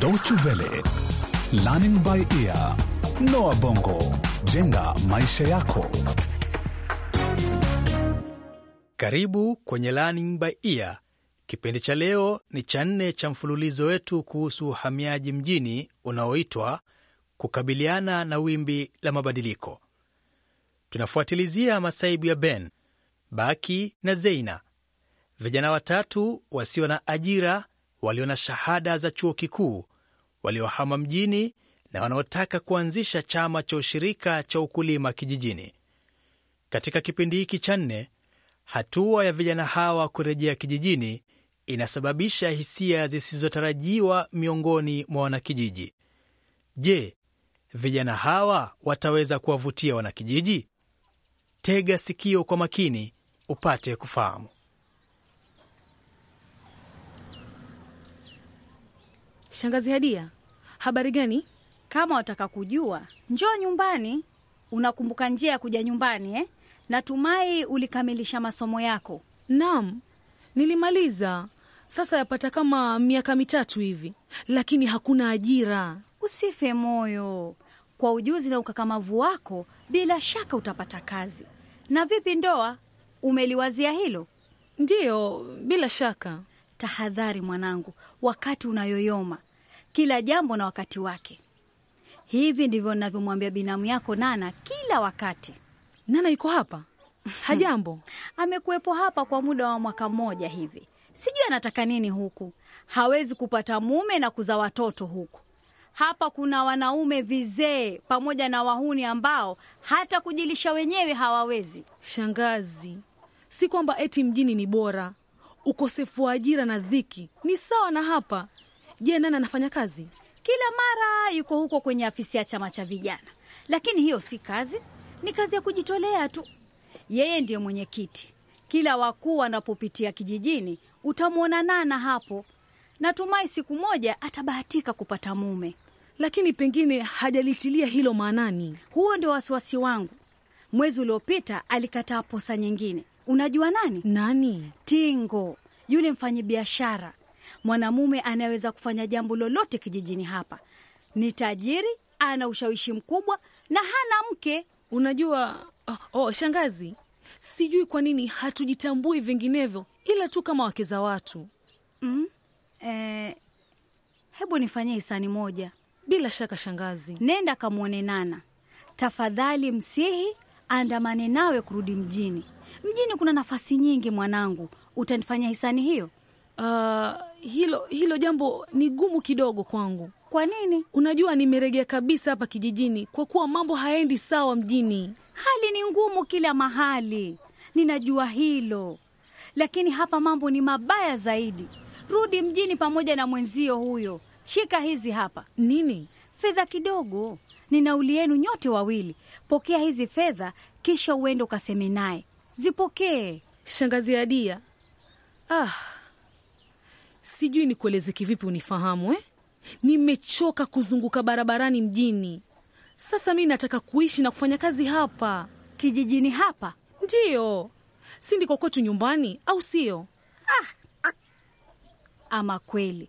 Deutsche Welle, Learning by Ear, Noah Bongo, jenga maisha yako. Karibu kwenye Learning by Ear. Kipindi cha leo ni cha nne cha mfululizo wetu kuhusu uhamiaji mjini unaoitwa kukabiliana na wimbi la mabadiliko. Tunafuatilizia masaibu ya Ben, Baki na Zeina, vijana watatu wasio na ajira, walio na shahada za chuo kikuu, waliohama mjini na wanaotaka kuanzisha chama cha ushirika cha ukulima kijijini. Katika kipindi hiki cha nne, hatua ya vijana hawa kurejea kijijini inasababisha hisia zisizotarajiwa miongoni mwa wanakijiji. Je, vijana hawa wataweza kuwavutia wanakijiji? Tega sikio kwa makini upate kufahamu. Shangazi Hadia, habari gani? Kama wataka kujua, njoo nyumbani. Unakumbuka njia ya kuja nyumbani eh? Natumai ulikamilisha masomo yako. Naam, nilimaliza. Sasa yapata kama miaka mitatu hivi, lakini hakuna ajira. Usife moyo. Kwa ujuzi na ukakamavu wako, bila shaka utapata kazi. Na vipi ndoa, umeliwazia hilo? Ndiyo, bila shaka. Tahadhari mwanangu, wakati unayoyoma, kila jambo na wakati wake. Hivi ndivyo navyomwambia binamu yako Nana kila wakati. Nana yuko hapa? Hajambo? Amekuwepo hapa kwa muda wa mwaka mmoja hivi. Sijui anataka nini huku. Hawezi kupata mume na kuzaa watoto huku. Hapa kuna wanaume vizee pamoja na wahuni ambao hata kujilisha wenyewe hawawezi. Shangazi, si kwamba eti mjini ni bora. Ukosefu wa ajira na dhiki ni sawa na hapa. Je, nani anafanya kazi? Kila mara yuko huko kwenye afisi ya chama cha vijana, lakini hiyo si kazi, ni kazi ya kujitolea tu. Yeye ndiye mwenyekiti. Kila wakuu wanapopitia kijijini utamwona Nana hapo. Natumai siku moja atabahatika kupata mume. Lakini pengine hajalitilia hilo maanani. Huo ndio wasiwasi wangu. Mwezi uliopita alikataa posa nyingine. Unajua nani? Nani? Tingo, yule mfanyabiashara mwanamume anayeweza kufanya jambo lolote kijijini hapa. Ni tajiri, ana ushawishi mkubwa na hana mke. Unajua oh, oh, shangazi, sijui kwa nini hatujitambui vinginevyo, ila tu kama wake za watu. Mm? Eh, hebu nifanyie hisani moja. Bila shaka shangazi. Nenda kamwone Nana tafadhali, msihi andamane nawe kurudi mjini. Mjini kuna nafasi nyingi mwanangu, utanifanya hisani hiyo? Uh, hilo hilo jambo ni gumu kidogo kwangu. Kwa nini? Unajua, nimeregea kabisa hapa kijijini kwa kuwa mambo hayaendi sawa mjini. Hali ni ngumu kila mahali, ninajua hilo, lakini hapa mambo ni mabaya zaidi. Rudi mjini pamoja na mwenzio huyo. Shika hizi hapa. Nini? Fedha kidogo, ni nauli yenu nyote wawili. Pokea hizi fedha, kisha uende ukaseme naye. Zipokee. Shangazi Adia, ah, sijui nikueleze kivipi unifahamu eh? Nimechoka kuzunguka barabarani mjini. Sasa mi nataka kuishi na kufanya kazi hapa Kijijini hapa ndiyo, si ndiko kwetu nyumbani, au sio? Ama kweli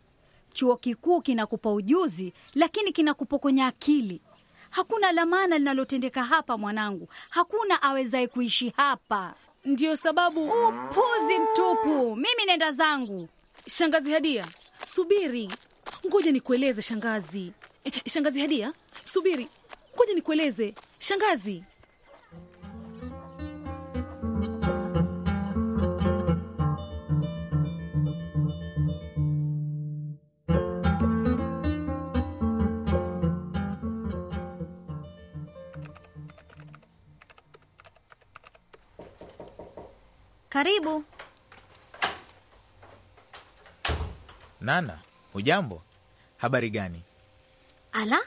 chuo kikuu kinakupa ujuzi, lakini kinakupokonya akili. Hakuna la maana linalotendeka hapa mwanangu, hakuna awezaye kuishi hapa. Ndiyo sababu upuzi mtupu. Mimi nenda zangu. Shangazi Hadia, subiri, ngoja nikueleze shangazi. Eh, Shangazi Hadia, subiri, ngoja nikueleze shangazi. Karibu. Nana, hujambo? Habari gani? Ala,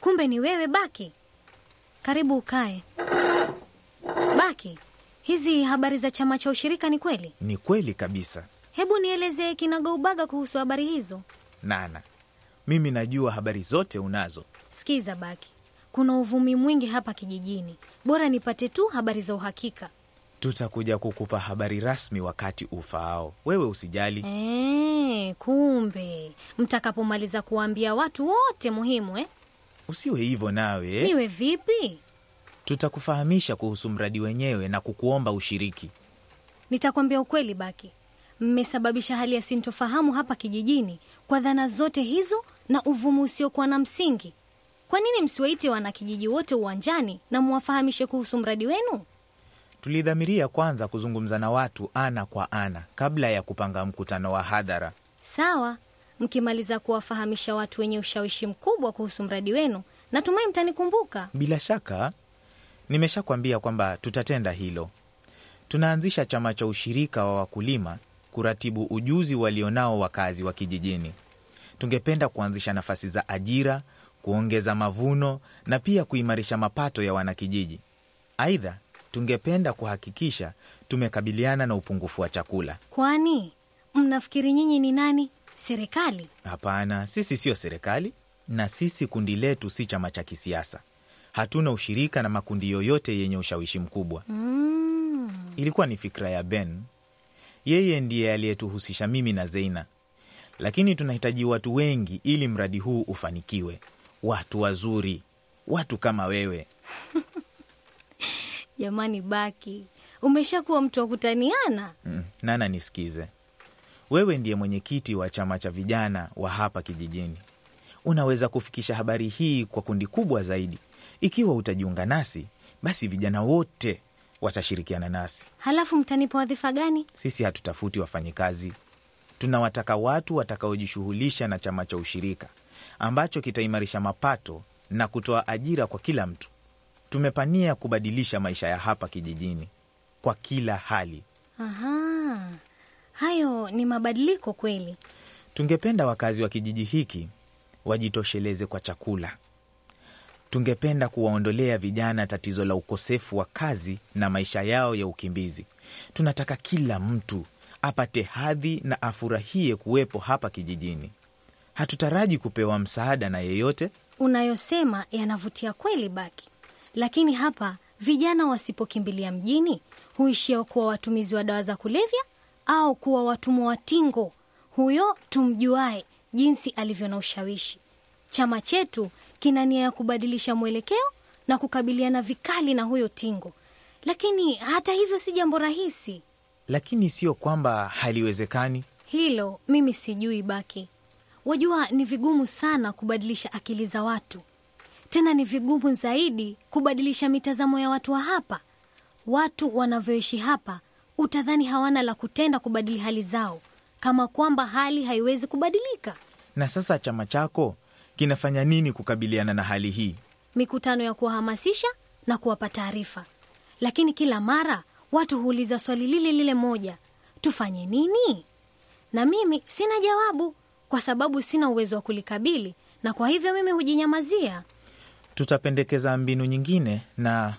kumbe ni wewe Baki. Karibu ukae. Baki, hizi habari za chama cha ushirika ni kweli? Ni kweli kabisa. Hebu nielezee kinagaubaga kuhusu habari hizo. Nana, mimi najua habari zote unazo. Sikiza Baki, kuna uvumi mwingi hapa kijijini. Bora nipate tu habari za uhakika. Tutakuja kukupa habari rasmi wakati ufaao. Wewe usijali. E, kumbe mtakapomaliza kuwaambia watu wote muhimu eh? Usiwe hivyo nawe. Niwe vipi? Tutakufahamisha kuhusu mradi wenyewe na kukuomba ushiriki. Nitakwambia ukweli, Baki, mmesababisha hali ya sintofahamu hapa kijijini kwa dhana zote hizo na uvumu usiokuwa na msingi. Kwa nini msiwaite wanakijiji wote uwanjani na muwafahamishe kuhusu mradi wenu? Tulidhamiria kwanza kuzungumza na watu ana kwa ana kabla ya kupanga mkutano wa hadhara. Sawa, mkimaliza kuwafahamisha watu wenye ushawishi mkubwa kuhusu mradi wenu, natumai mtanikumbuka. Bila shaka, nimeshakwambia kwamba tutatenda hilo. Tunaanzisha chama cha ushirika wa wakulima kuratibu ujuzi walionao wakazi wa kijijini. Tungependa kuanzisha nafasi za ajira, kuongeza mavuno na pia kuimarisha mapato ya wanakijiji. Aidha, tungependa kuhakikisha tumekabiliana na upungufu wa chakula. Kwani mnafikiri nyinyi ni nani? Serikali? Hapana, sisi siyo serikali na sisi kundi letu si chama cha kisiasa. Hatuna ushirika na makundi yoyote yenye ushawishi mkubwa. Mm. Ilikuwa ni fikra ya Ben. Yeye ndiye aliyetuhusisha mimi na Zeina, lakini tunahitaji watu wengi ili mradi huu ufanikiwe. Watu wazuri, watu kama wewe. Jamani, Baki, umeshakuwa mtu wa kutaniana. Mm, Nana, nisikize. Wewe ndiye mwenyekiti wa chama cha vijana wa hapa kijijini. Unaweza kufikisha habari hii kwa kundi kubwa zaidi. Ikiwa utajiunga nasi, basi vijana wote watashirikiana nasi. Halafu mtanipa wadhifa gani? Sisi hatutafuti wafanyikazi, tunawataka watu watakaojishughulisha na chama cha ushirika ambacho kitaimarisha mapato na kutoa ajira kwa kila mtu. Tumepania kubadilisha maisha ya hapa kijijini kwa kila hali. Aha, hayo ni mabadiliko kweli. Tungependa wakazi wa kijiji hiki wajitosheleze kwa chakula. Tungependa kuwaondolea vijana tatizo la ukosefu wa kazi na maisha yao ya ukimbizi. Tunataka kila mtu apate hadhi na afurahie kuwepo hapa kijijini. Hatutaraji kupewa msaada na yeyote. Unayosema yanavutia kweli, Baki, lakini hapa vijana wasipokimbilia mjini huishia kuwa watumizi wa dawa za kulevya au kuwa watumwa wa Tingo, huyo tumjuae jinsi alivyo na ushawishi. Chama chetu kina nia ya kubadilisha mwelekeo na kukabiliana vikali na huyo Tingo, lakini hata hivyo si jambo rahisi. Lakini sio kwamba haliwezekani. Hilo mimi sijui, Baki. Wajua, ni vigumu sana kubadilisha akili za watu, tena ni vigumu zaidi kubadilisha mitazamo ya watu wa hapa. Watu wanavyoishi hapa, utadhani hawana la kutenda kubadili hali zao, kama kwamba hali haiwezi kubadilika. Na sasa chama chako kinafanya nini kukabiliana na hali hii? Mikutano ya kuwahamasisha na kuwapa taarifa, lakini kila mara watu huuliza swali lile lile moja, tufanye nini? Na mimi sina jawabu, kwa sababu sina uwezo wa kulikabili, na kwa hivyo mimi hujinyamazia. Tutapendekeza mbinu nyingine na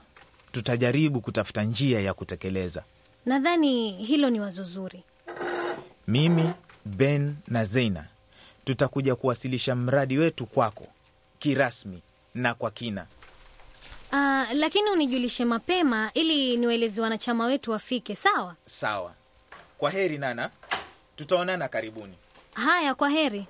tutajaribu kutafuta njia ya kutekeleza. Nadhani hilo ni wazo zuri. Mimi, Ben na Zeina tutakuja kuwasilisha mradi wetu kwako kirasmi na kwa kina. Uh, lakini unijulishe mapema ili niwaeleze wanachama wetu wafike. Sawa? Sawa. Kwa heri Nana, tutaonana karibuni. Haya, kwa heri.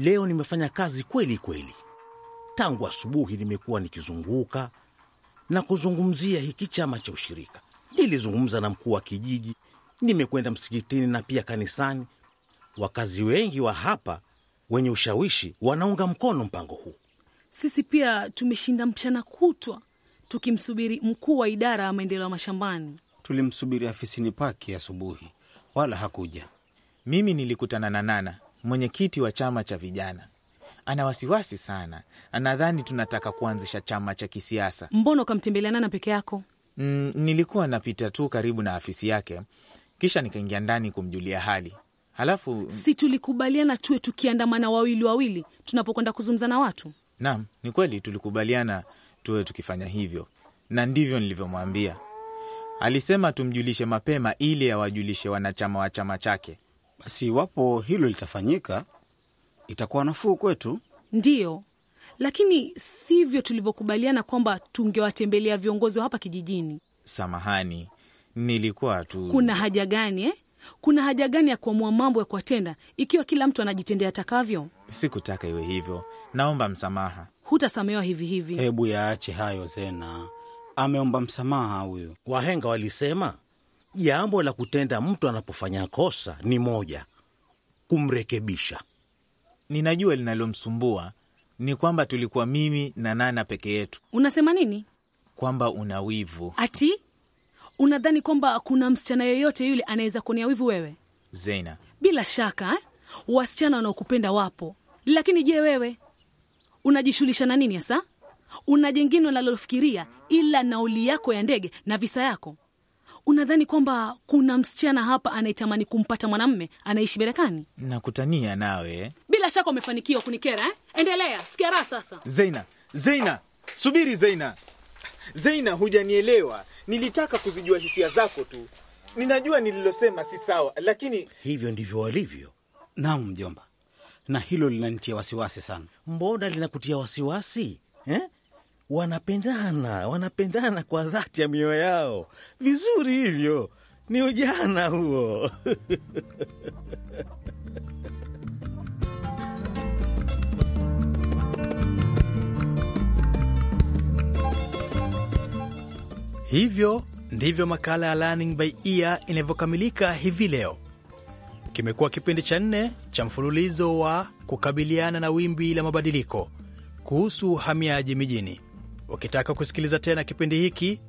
Leo nimefanya kazi kweli kweli. Tangu asubuhi nimekuwa nikizunguka na kuzungumzia hiki chama cha ushirika. Nilizungumza na mkuu wa kijiji, nimekwenda msikitini na pia kanisani. Wakazi wengi wa hapa wenye ushawishi wanaunga mkono mpango huu. Sisi pia tumeshinda mchana kutwa tukimsubiri mkuu wa idara ya maendeleo ya mashambani. Tulimsubiri afisini pake asubuhi, wala hakuja. Mimi nilikutana na Nana, mwenyekiti wa chama cha vijana. Ana wasiwasi sana, anadhani tunataka kuanzisha chama cha kisiasa. Mbona ukamtembelea Nana peke yako? Mm, nilikuwa napita tu karibu na afisi yake, kisha nikaingia ndani kumjulia hali. Halafu Si tulikubaliana tuwe tukiandamana wawili wawili tunapokwenda kuzungumza na watu? Naam, ni kweli tulikubaliana tuwe tukifanya hivyo, na ndivyo nilivyomwambia. Alisema tumjulishe mapema ili awajulishe wanachama wa chama chake. Basi iwapo hilo litafanyika, itakuwa nafuu kwetu. Ndiyo, lakini sivyo tulivyokubaliana kwamba tungewatembelea viongozi wa hapa kijijini. Samahani, nilikuwa tu. Kuna haja gani eh? Kuna haja gani ya kuamua mambo ya kuwatenda ikiwa kila mtu anajitendea atakavyo? Sikutaka iwe hivyo. Naomba msamaha. Hutasamehewa hivi hivi. Hebu yaache hayo Zena, ameomba msamaha huyu. Wahenga walisema jambo la kutenda mtu anapofanya kosa ni moja, kumrekebisha. Ninajua linalomsumbua ni kwamba tulikuwa mimi na Nana peke yetu, Unasema nini? kwamba una wivu. Ati unadhani kwamba kuna msichana yoyote yule anaweza kuonea wivu wewe? Zeina, Bila shaka eh? Wasichana wanaokupenda wapo, lakini je, wewe unajishughulisha na nini hasa? Una jengine unalofikiria ila nauli yako ya ndege na visa yako? Unadhani kwamba kuna msichana hapa anayetamani kumpata mwanamme anaishi Marekani? nakutania nawe. Bila shaka umefanikiwa kunikera eh? Endelea, sikia raha sasa. Zeina, Zeina, subiri Zeina. Zeina, hujanielewa. Nilitaka kuzijua hisia zako tu. Ninajua nililosema si sawa, lakini Hivyo ndivyo walivyo. Naam mjomba, na hilo linanitia wasiwasi sana. Mbona linakutia wasiwasi eh? Wanapendana, wanapendana kwa dhati ya mioyo yao. Vizuri hivyo, ni ujana huo. Hivyo ndivyo makala ya Learning by Ear inavyokamilika hivi leo. Kimekuwa kipindi cha nne cha mfululizo wa kukabiliana na wimbi la mabadiliko kuhusu uhamiaji mijini. Ukitaka kusikiliza tena kipindi hiki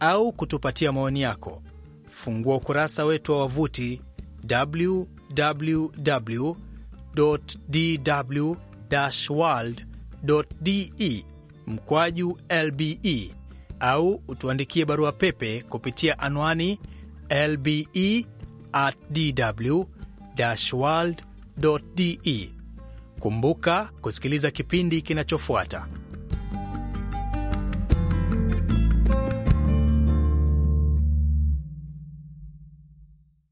au kutupatia maoni yako, fungua ukurasa wetu wa wavuti www.dw-world.de mkwaju lbe au utuandikie barua pepe kupitia anwani lbe at dw world de. Kumbuka kusikiliza kipindi kinachofuata.